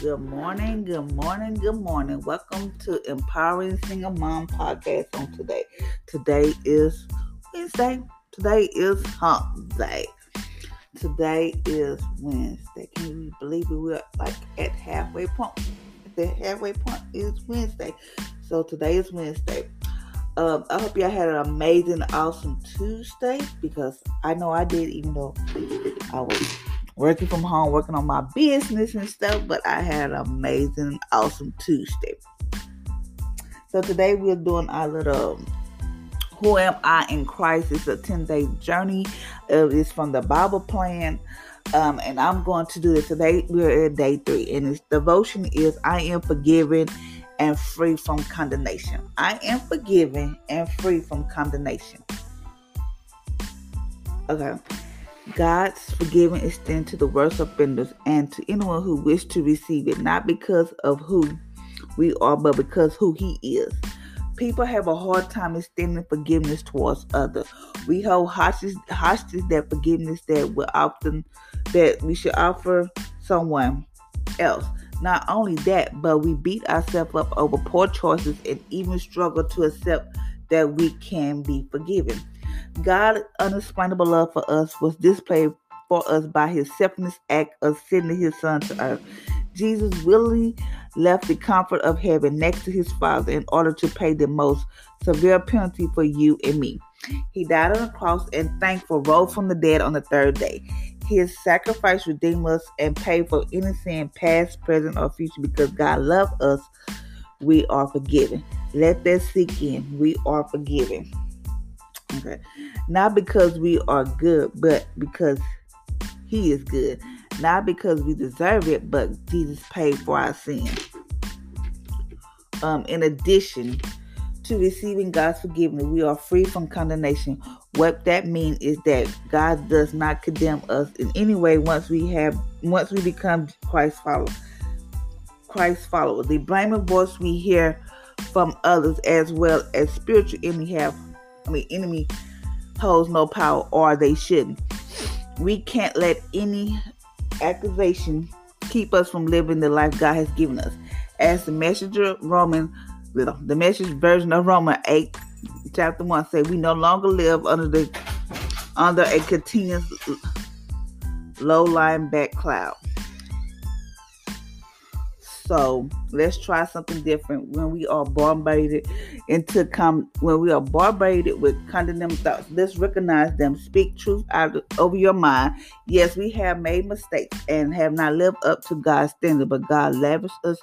Good morning, good morning, good morning. Welcome to Empowering Single Mom Podcast on today. Today is Wednesday. Today is Hump Day. Today is Wednesday. Can you believe it? We're like at halfway point. The halfway point is Wednesday. So today is Wednesday. Um, I hope y'all had an amazing, awesome Tuesday because I know I did, even though I was working from home, working on my business and stuff, but I had an amazing, awesome Tuesday. So today we're doing our little Who Am I in Christ? It's a 10 day journey. Uh, it's from the Bible plan. Um, and I'm going to do this today. We're at day three, and its devotion is I am forgiven and free from condemnation. I am forgiven and free from condemnation. Okay. God's forgiving extend to the worst offenders and to anyone who wish to receive it, not because of who we are, but because who He is. People have a hard time extending forgiveness towards others. We hold hostage, hostage that forgiveness that we often that we should offer someone else. Not only that, but we beat ourselves up over poor choices and even struggle to accept that we can be forgiven. God's unexplainable love for us was displayed for us by his selfless act of sending his son to earth. Jesus willingly left the comfort of heaven next to his Father in order to pay the most severe penalty for you and me. He died on the cross and thankful rose from the dead on the third day. His sacrifice redeemed us and paid for any sin, past, present, or future. Because God loved us, we are forgiven. Let that sink in. We are forgiven. Okay. Not because we are good, but because He is good. Not because we deserve it, but Jesus paid for our sins. Um, in addition to receiving God's forgiveness, we are free from condemnation. What that means is that God does not condemn us in any way once we have once we become Christ followers. Christ followers. The blaming voice we hear from others as well as spiritual enemy have I mean, enemy holds no power or they shouldn't. We can't let any accusation keep us from living the life God has given us. As the messenger Roman, the message version of Roman 8, chapter 1 say, we no longer live under the under a continuous low lying back cloud. So let's try something different when we are bombarded into come when we are bombarded with condemning thoughts. Let's recognize them. Speak truth out over your mind. Yes, we have made mistakes and have not lived up to God's standard, but God lavishes us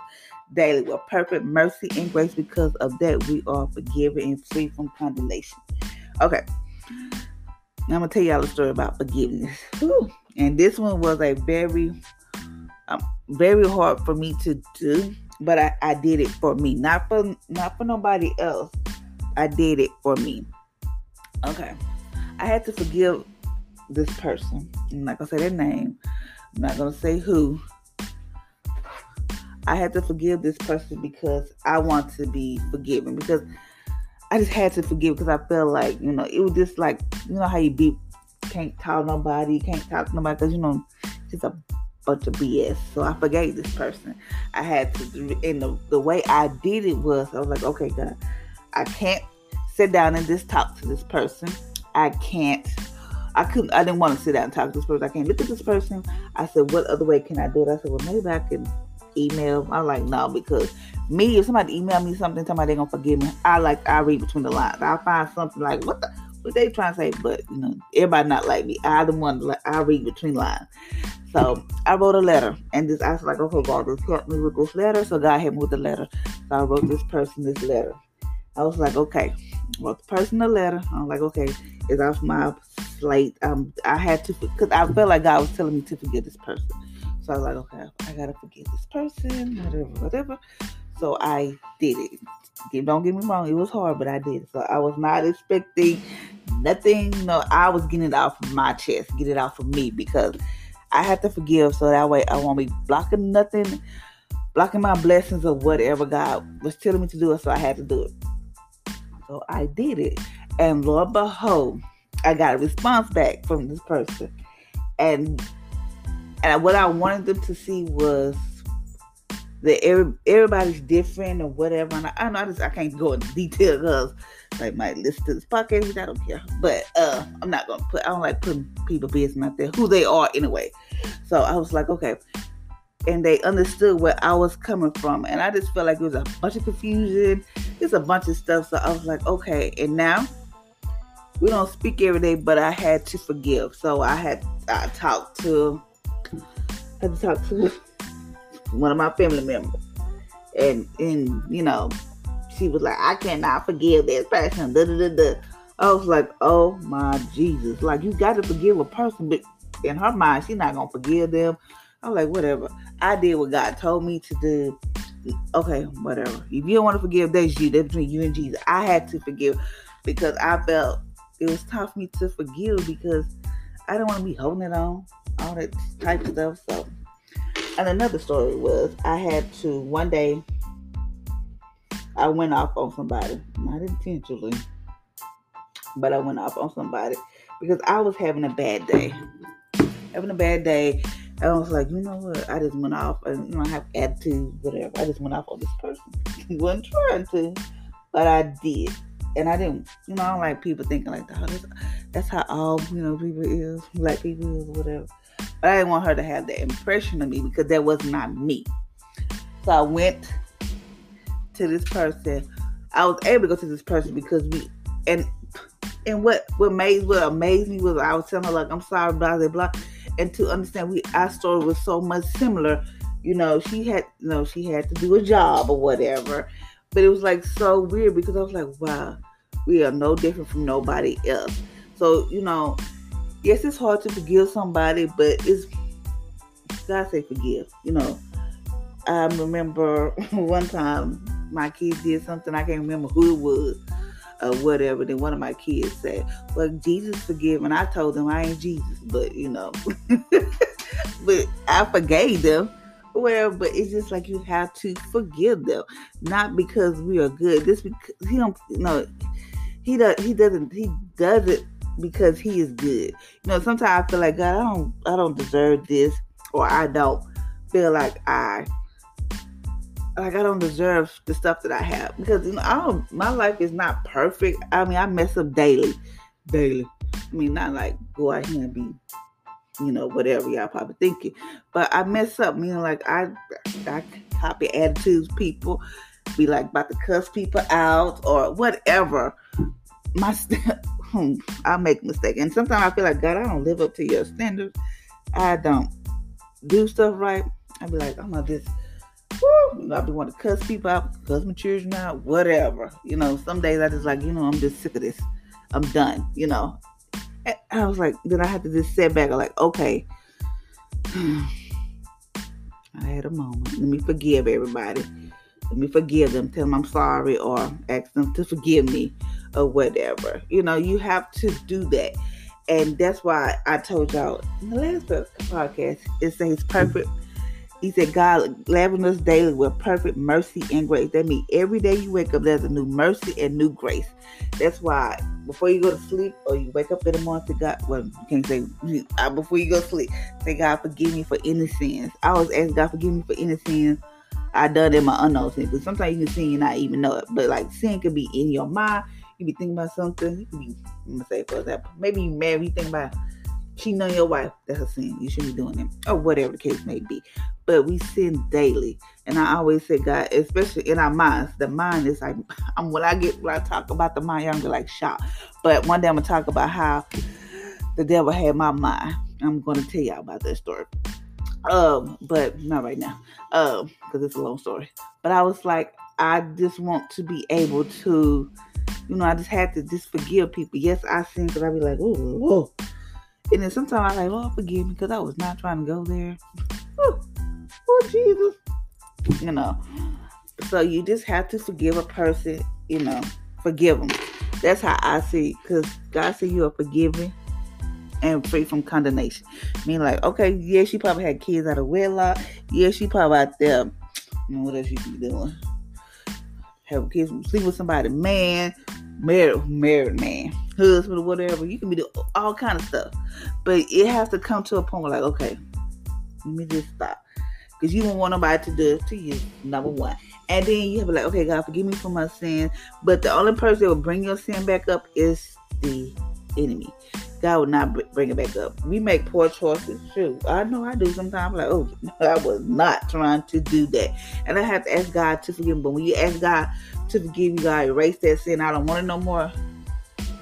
daily with perfect mercy and grace. Because of that, we are forgiven and free from condemnation. Okay. I'm gonna tell y'all a story about forgiveness. Whew. And this one was a very um, very hard for me to do, but I, I did it for me, not for not for nobody else. I did it for me. Okay, I had to forgive this person. I'm not gonna say their name. I'm not gonna say who. I had to forgive this person because I want to be forgiven because I just had to forgive because I felt like you know it was just like you know how you be can't talk nobody, can't talk to nobody because you know it's a bunch of BS. So I forgave this person. I had to, and the, the way I did it was, I was like, okay, God, I can't sit down and just talk to this person. I can't. I couldn't. I didn't want to sit down and talk to this person. I can't look at this person. I said, "What other way can I do it?" I said, "Well, maybe I can email." I'm like, "No," because me, if somebody email me something, somebody they gonna forgive me. I like I read between the lines. I find something like, "What the." What they trying to say, but you know, everybody not like me. I the one like I read between lines. So I wrote a letter, and this I was like, okay, God, just help me with this letter. So God helped me with the letter. So I wrote this person this letter. I was like, okay, wrote the person a letter. I'm like, okay, it's off my slate. Um, I had to because I felt like God was telling me to forget this person. So I was like, okay, I gotta forgive this person, whatever, whatever. So I did it. Don't get me wrong, it was hard, but I did. So I was not expecting nothing. No, I was getting it off my chest, get it off of me because I have to forgive so that way I won't be blocking nothing, blocking my blessings or whatever God was telling me to do. So I had to do it. So I did it. And Lord behold, I got a response back from this person. And and what I wanted them to see was that every, everybody's different or whatever. And I, I know I just I can't go into detail because like might listen to this podcast, I don't care. But uh I'm not gonna put I don't like putting people business out there who they are anyway. So I was like, okay. And they understood where I was coming from. And I just felt like it was a bunch of confusion. It's a bunch of stuff. So I was like, okay. And now we don't speak every day, but I had to forgive. So I had I talked to I had to talk to one of my family members. And and you know, she was like, I cannot forgive this person. Da, da, da, da. I was like, oh my Jesus. Like you gotta forgive a person, but in her mind, she's not gonna forgive them. I'm like, whatever. I did what God told me to do. Okay, whatever. If you don't want to forgive, that's you. That's between you and Jesus. I had to forgive because I felt it was tough for me to forgive because I don't want to be holding it on, all that type of stuff. So, and another story was I had to one day I went off on somebody, not intentionally, but I went off on somebody because I was having a bad day. Having a bad day. And I was like, you know what? I just went off you know, I have attitude, whatever. I just went off on this person. wasn't trying to, but I did. And I didn't, you know, I don't like people thinking like that. That's, that's how all, you know, people is, black people is, whatever. But I didn't want her to have that impression of me because that was not me. So I went to this person. I was able to go to this person because we and and what what made what amazed me was I was telling her like I'm sorry blah blah blah, and to understand we our story was so much similar. You know, she had you know she had to do a job or whatever, but it was like so weird because I was like, wow, we are no different from nobody else. So you know, yes, it's hard to forgive somebody, but it's God say forgive. You know, I remember one time my kids did something, I can't remember who it was or whatever. Then one of my kids said, Well, Jesus forgive. And I told them I ain't Jesus, but you know, but I forgave them. Well, but it's just like you have to forgive them, not because we are good. This because he don't, you know, he does, he doesn't, he does it because he is good. You know, sometimes I feel like God, I don't, I don't deserve this, or I don't feel like I like I don't deserve the stuff that I have because you know I don't, my life is not perfect. I mean I mess up daily, daily. I mean not like go out here and be, you know whatever y'all probably thinking, but I mess up. Meaning like I I copy attitudes, people be like about to cuss people out or whatever. My hmm, I make mistake, and sometimes I feel like God, I don't live up to your standards. I don't do stuff right. I be like, I'm gonna just Woo, I be want to cuss people out, cuss my children out, whatever. You know, some days I just like, you know, I'm just sick of this. I'm done, you know. And I was like, then I had to just sit back and like, okay. I had a moment. Let me forgive everybody. Let me forgive them. Tell them I'm sorry or ask them to forgive me or whatever. You know, you have to do that. And that's why I told y'all in the last podcast, it says perfect he said, God laving us daily with perfect mercy and grace. That means every day you wake up, there's a new mercy and new grace. That's why before you go to sleep or you wake up in the morning, say, God, well, you can't say, uh, before you go to sleep, say, God, forgive me for any sins. I always ask God, forgive me for any sins I done in my unknown sins. Because sometimes you can sin and not even know it. But like sin could be in your mind, You be thinking about something. You can be, I'm gonna say for example, maybe you married, you think about cheating on your wife. That's a sin. You shouldn't be doing it, or whatever the case may be. But we sin daily, and I always say, God, especially in our minds, the mind is like. I'm when I get when I talk about the mind, I'm like shocked. But one day I'm gonna talk about how the devil had my mind. I'm gonna tell y'all about that story. Um, but not right now. Um, because it's a long story. But I was like, I just want to be able to, you know, I just had to just forgive people. Yes, I sin because I be like, oh, whoa. And then sometimes I like, Lord, forgive me because I was not trying to go there. Oh, oh, Jesus. You know. So you just have to forgive a person, you know, forgive them. That's how I see Because God said you are forgiven and free from condemnation. I mean, like, okay, yeah, she probably had kids out of wedlock. Yeah, she probably out there. You know, what else you be doing? Have kids, sleep with somebody, man, married, married man, husband, or whatever. You can be doing all kind of stuff, but it has to come to a point where, like, okay, let me just stop, because you don't want nobody to do it to you. Number one, and then you have to like, okay, God, forgive me for my sin. But the only person that will bring your sin back up is the enemy. God will not bring it back up. We make poor choices. True. I know I do sometimes. Like, oh, I was not trying to do that. And I have to ask God to forgive me. But when you ask God to forgive you, God, erase that sin. I don't want it no more.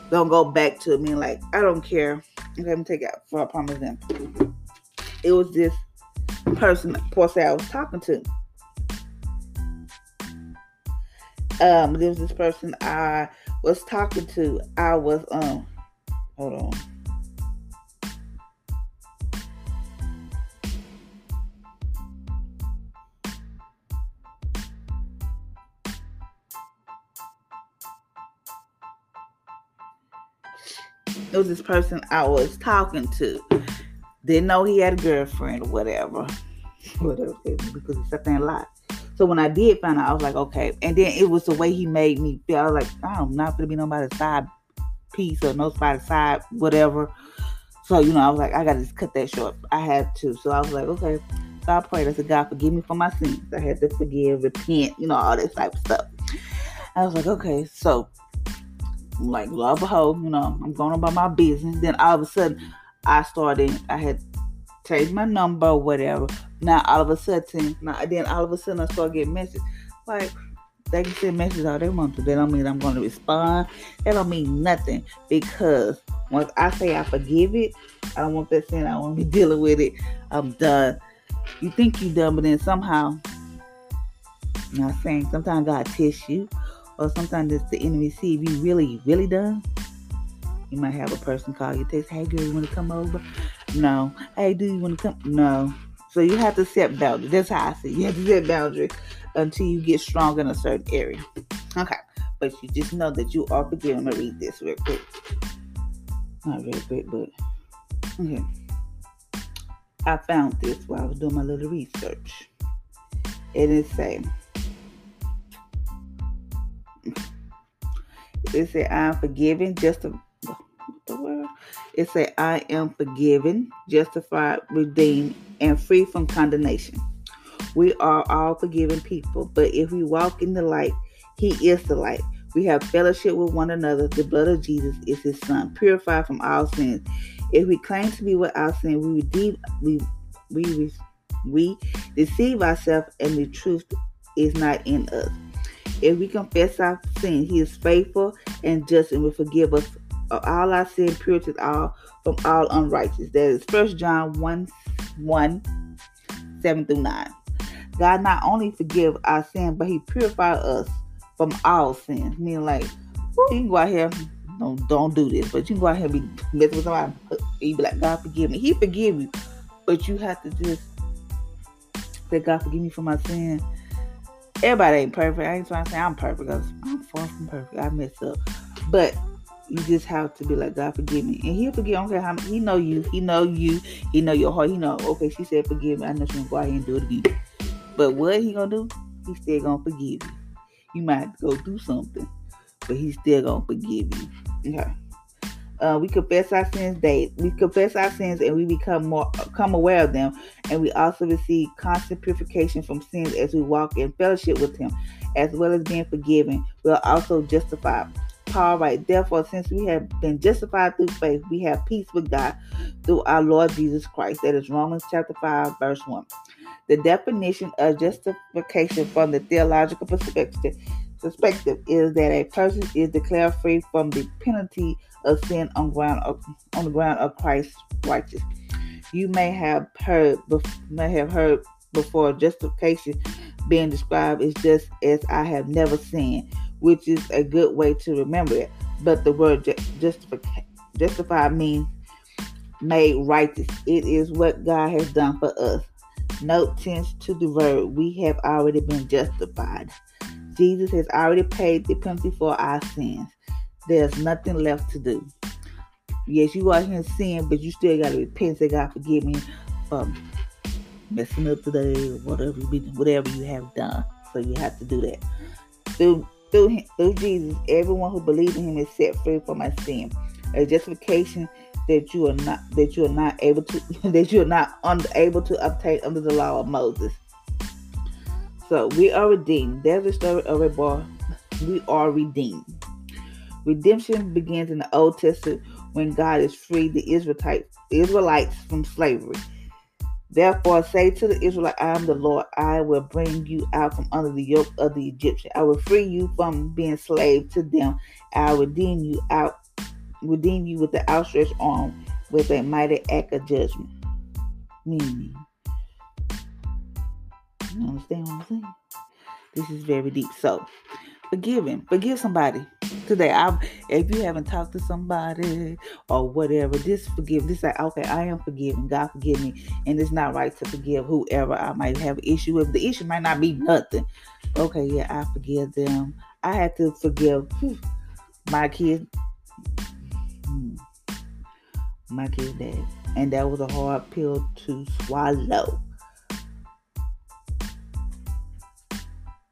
Don't go back to me like, I don't care. Let me take out for a example. It was this person, poor say I was talking to. Um, there was this person I was talking to. I was um Hold on. It was this person I was talking to. Didn't know he had a girlfriend or whatever. Whatever, because he sat there. So when I did find out, I was like, okay. And then it was the way he made me feel. I was like, oh, I'm not gonna be nobody's side piece or no spot side, whatever. So, you know, I was like, I gotta just cut that short. I had to. So I was like, okay. So I prayed. I said, God, forgive me for my sins. I had to forgive, repent, you know, all that type of stuff. I was like, okay, so like, love a hoe, you know, I'm going about my business. Then all of a sudden, I started, I had changed my number whatever. Now all of a sudden, now, then all of a sudden I started getting messages like, they can send messages all they want to. That don't mean I'm going to respond. That don't mean nothing because once I say I forgive it, I don't want that sin. I don't want to be dealing with it. I'm done. You think you're done, but then somehow, I'm not saying sometimes God tests you, or sometimes it's the enemy see if you really, really done. You might have a person call you, text, hey girl, you want to come over? No. Hey, do you want to come? No. So you have to set boundaries. That's how I see. It. You have to set boundaries until you get strong in a certain area. Okay. But you just know that you are forgiven. I'm read this real quick. Not real quick, but okay. I found this while I was doing my little research. It say, it said, I'm forgiven, just a, it said, I am forgiven, justified, redeemed, and free from condemnation. We are all forgiven people, but if we walk in the light, He is the light. We have fellowship with one another. The blood of Jesus is His Son, purified from all sins. If we claim to be without sin, we redeem, we we we deceive ourselves, and the truth is not in us. If we confess our sin, He is faithful and just, and will forgive us of all our sin, purity all from all unrighteousness. That is First John 1 1 7 through 9. God not only forgive our sin, but He purify us from all sin. Meaning, like you can go out here, don't don't do this, but you can go out here and be messing with somebody. Uh, you be like, God forgive me. He forgive you, but you have to just say, God forgive me for my sin. Everybody ain't perfect. I ain't trying to say I'm perfect I'm far from perfect. I mess up, but you just have to be like, God forgive me, and He'll forgive. Care how He know you. He know you. He know your heart. He know. Okay, she said forgive me. I know she's gonna go out here and do it again. But what he gonna do? He still gonna forgive you. You might go do something, but he's still gonna forgive you. Okay. Uh, we confess our sins daily. We confess our sins and we become more come aware of them, and we also receive constant purification from sins as we walk in fellowship with Him, as well as being forgiven. We are also justified. Paul writes, Therefore, since we have been justified through faith, we have peace with God through our Lord Jesus Christ. That is Romans chapter 5, verse 1. The definition of justification from the theological perspective, perspective is that a person is declared free from the penalty of sin on ground of, on the ground of Christ's righteousness. You may have heard may have heard before justification being described is just as I have never sinned, which is a good way to remember it. But the word ju- justify, justify means made righteous. It is what God has done for us. Note tense to the verb, we have already been justified. Jesus has already paid the penalty for our sins. There's nothing left to do. Yes, you are in sin, but you still gotta repent. Say, God, forgive me for messing up today, whatever you whatever you have done. So you have to do that. Through through him, through Jesus, everyone who believes in Him is set free from my sin. A justification that you are not that you are not able to that you are not unable to obtain under the law of Moses. So we are redeemed. There's a story of a boy. We are redeemed. Redemption begins in the Old Testament when God is freed the Israelites, Israelites from slavery. Therefore, say to the Israelite, I am the Lord. I will bring you out from under the yoke of the Egyptian. I will free you from being slave to them. I will redeem you out redeem you with the outstretched arm with a mighty act of judgment. Meaning, you understand what I'm saying? This is very deep. So, forgive him. Forgive somebody today. I, if you haven't talked to somebody or whatever, just forgive. This like, okay, I am forgiving. God forgive me, and it's not right to forgive whoever I might have issue with. The issue might not be nothing. Okay, yeah, I forgive them. I had to forgive my kids hmm. my kid dad. And that was a hard pill to swallow.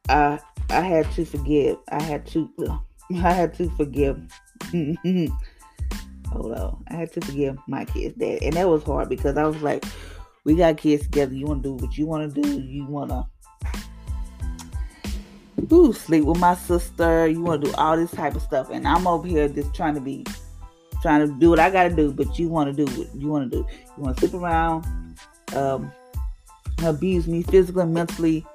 I I had to forgive. I had to I had to forgive. Hold on. I had to forgive my kid's dad. And that was hard because I was like, we got kids together. You want to do what you want to do. You want to Ooh, sleep with my sister. You want to do all this type of stuff. And I'm over here just trying to be trying to do what I got to do, but you want to do what you want to do. You want to sleep around, um, abuse me physically, mentally,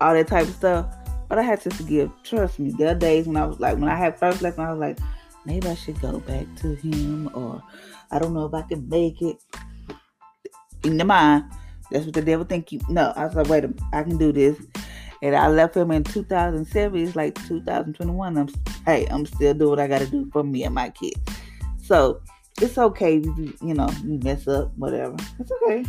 all that type of stuff. But I had to forgive. Trust me. There are days when I was like, when I had first left, I was like, maybe I should go back to him, or I don't know if I can make it. In the mind, that's what the devil think you. No, I was like, wait a I can do this. And I left him in 2007. It's like 2021. I'm hey, I'm still doing what I got to do for me and my kids. So it's okay you, you know, you mess up, whatever. It's okay.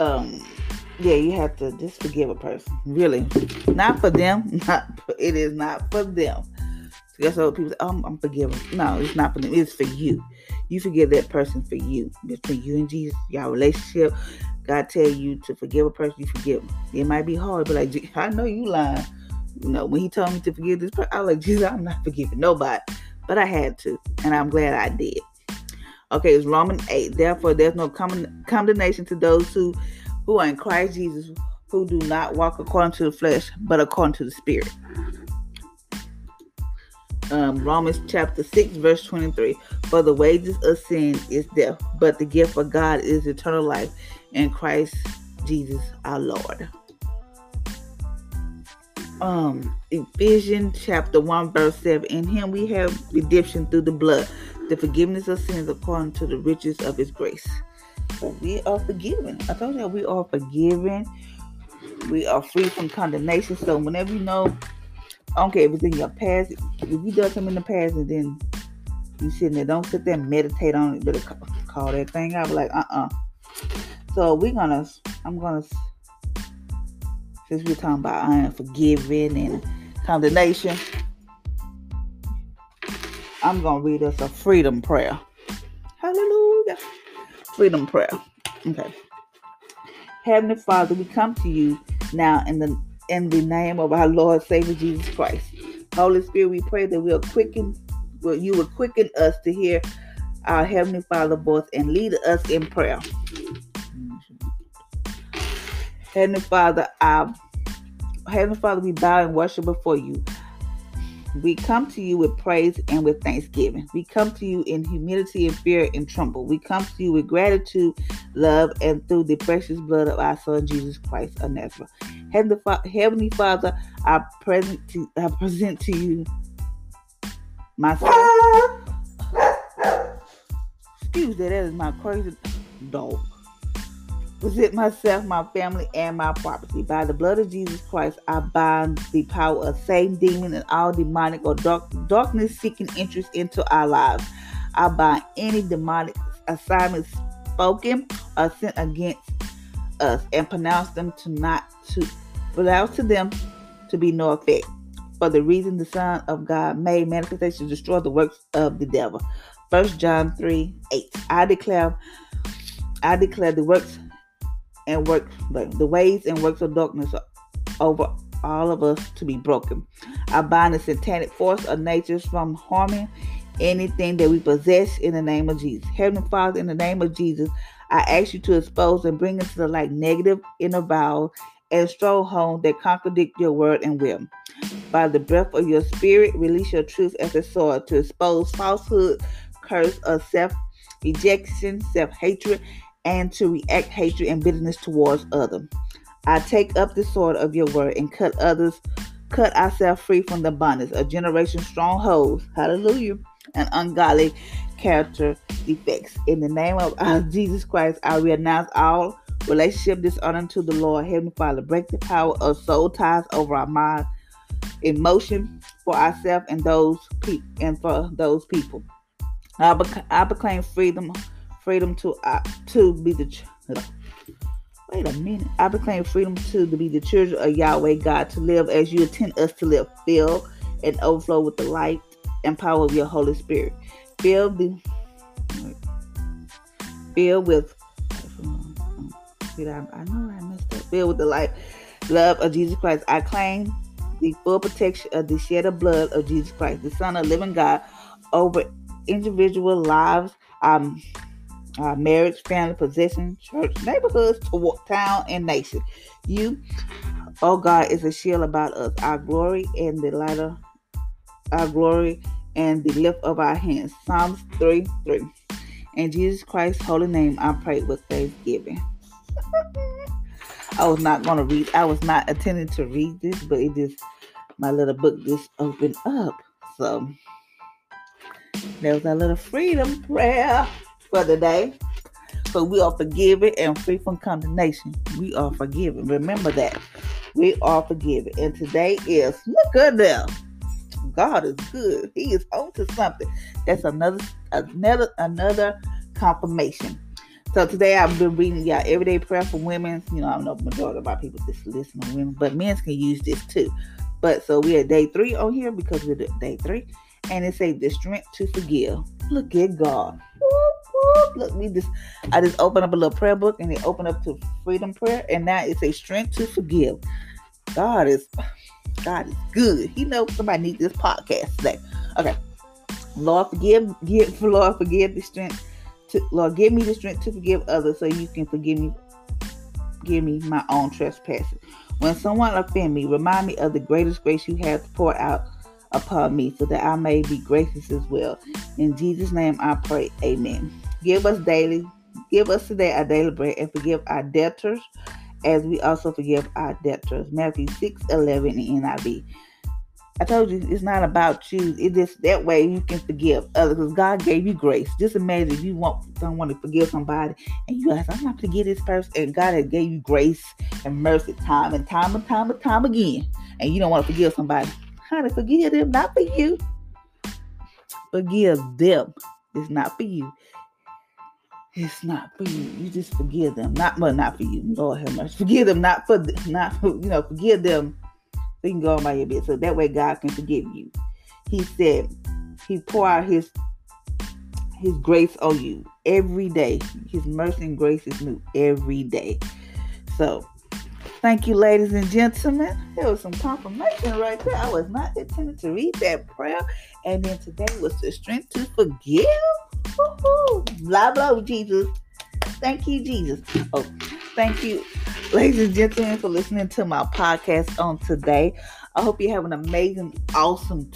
Um, yeah, you have to just forgive a person. Really, not for them. Not it is not for them. That's what people say, oh, I'm, I'm forgiving. No, it's not for them. It's for you. You forgive that person for you. It's for you and Jesus, y'all relationship. God tell you to forgive a person, you forgive them. It might be hard, but like, I know you lying. You know, when he told me to forgive this person, I was like, Jesus, I'm not forgiving nobody. But I had to, and I'm glad I did. Okay, it's Romans 8. Therefore, there's no condemnation to those who, who are in Christ Jesus, who do not walk according to the flesh, but according to the Spirit um, Romans chapter 6, verse 23. For the wages of sin is death, but the gift of God is eternal life in Christ Jesus our Lord. Um, Ephesians chapter 1, verse 7. In him we have redemption through the blood, the forgiveness of sins according to the riches of his grace. We are forgiven. I told you we are forgiven. We are free from condemnation. So whenever you know I don't care if it's in your past. If you done something in the past and then you sitting there, don't sit there and meditate on it. Better call that thing out. Like, uh uh So we're gonna, I'm gonna, since we're talking about I am unforgiving and condemnation, I'm gonna read us a freedom prayer. Hallelujah. Freedom prayer. Okay. Heavenly Father, we come to you now in the in the name of our Lord Savior Jesus Christ. Holy Spirit, we pray that we'll quicken well, you will quicken us to hear our Heavenly Father voice and lead us in prayer. Heavenly Father, our Heavenly Father, we bow and worship before you. We come to you with praise and with thanksgiving. We come to you in humility and fear and tremble. We come to you with gratitude, love, and through the precious blood of our Son Jesus Christ of Nazareth. Heavenly, Fa- Heavenly Father, I present to I present to you. Excuse that, that is my crazy dog present myself, my family, and my property. By the blood of Jesus Christ, I bind the power of Satan, demon, and all demonic or dark, darkness seeking interest into our lives. I bind any demonic assignments spoken or sent against us and pronounce them to not to pronounce to them to be no effect. For the reason the Son of God made manifestation destroy the works of the devil. First John 3 8. I declare I declare the works and work the ways and works of darkness over all of us to be broken. I bind the satanic force of nature from harming anything that we possess in the name of Jesus. Heavenly Father, in the name of Jesus, I ask you to expose and bring into the light negative inner vows and strongholds that contradict your word and will. By the breath of your spirit, release your truth as a sword to expose falsehood, curse of self rejection, self hatred, and to react hatred and bitterness towards others. I take up the sword of your word and cut others, cut ourselves free from the bondage of generation strongholds. Hallelujah. And ungodly character defects. In the name of our Jesus Christ, I renounce all relationship dishonor to the Lord. Heavenly Father, break the power of soul ties over our mind, emotion for ourselves and those people and for those people. I, bec- I proclaim freedom freedom to uh, to be the. Ch- Wait a minute. I proclaim freedom to, to be the children of Yahweh God, to live as you intend us to live, fill and overflow with the light and power of your Holy Spirit. Fill the fill with I, know I messed up. Fill with the light, love of Jesus Christ. I claim the full protection of the shed of blood of Jesus Christ, the Son of living God, over individual lives. Um, uh, marriage, family, possession, church, neighborhoods, town, and nation. You, oh God, is a shield about us, our glory and the light of our glory and the lift of our hands. Psalms 3 3. In Jesus Christ's holy name, I pray with thanksgiving. I was not going to read, I was not intending to read this, but it just, my little book just opened up. So, there was a little freedom prayer for the day. So we are forgiven and free from condemnation. We are forgiven. Remember that. We are forgiven. And today is look at them. God is good. He is on to something. That's another another another confirmation. So today I've been reading y'all everyday prayer for women. You know, I know the majority of our people just listen to women, but men can use this too. But so we're day three on here because we're at day three. And it says the strength to forgive. Look at God. Look, we just I just opened up a little prayer book and it opened up to freedom prayer, and now it's a strength to forgive. God is God is good. He knows somebody needs this podcast today. Okay. Lord, forgive, give Lord, forgive the strength to Lord, give me the strength to forgive others so you can forgive me, give me my own trespasses. When someone offend me, remind me of the greatest grace you have poured out upon me so that I may be gracious as well. In Jesus' name I pray. Amen. Give us daily, give us today our daily bread and forgive our debtors as we also forgive our debtors. Matthew 6 11 in NIV. I told you it's not about you. It just that way you can forgive others because God gave you grace. Just imagine if you want someone to forgive somebody and you ask, I'm not forgive this person, and God has gave you grace and mercy time and time and time and time again, and you don't want to forgive somebody. How to forgive them, not for you. Forgive them. It's not for you. It's not for you. You just forgive them. Not well, not for you. Lord have mercy. Forgive them, not for not for, you know, forgive them. So you can go on by your bed. So that way God can forgive you. He said he pour out his his grace on you every day. His mercy and grace is new every day. So Thank you, ladies and gentlemen. There was some confirmation right there. I was not intending to read that prayer. And then today was the strength to forgive. Woo-hoo. Blah, blah, Jesus. Thank you, Jesus. Oh, thank you, ladies and gentlemen, for listening to my podcast on today. I hope you have an amazing, awesome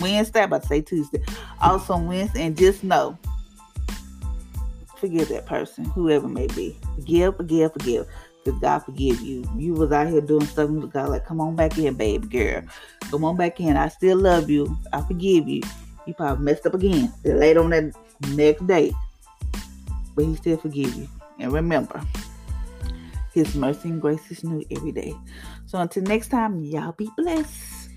Wednesday. I'm about to say Tuesday. Awesome Wednesday. And just know, forgive that person, whoever may be. Forgive, forgive, forgive. Because God forgive you. You was out here doing something with God, like, come on back in, baby girl. Come on back in. I still love you. I forgive you. You probably messed up again. Later on that next day. But he still forgive you. And remember, his mercy and grace is new every day. So until next time, y'all be blessed.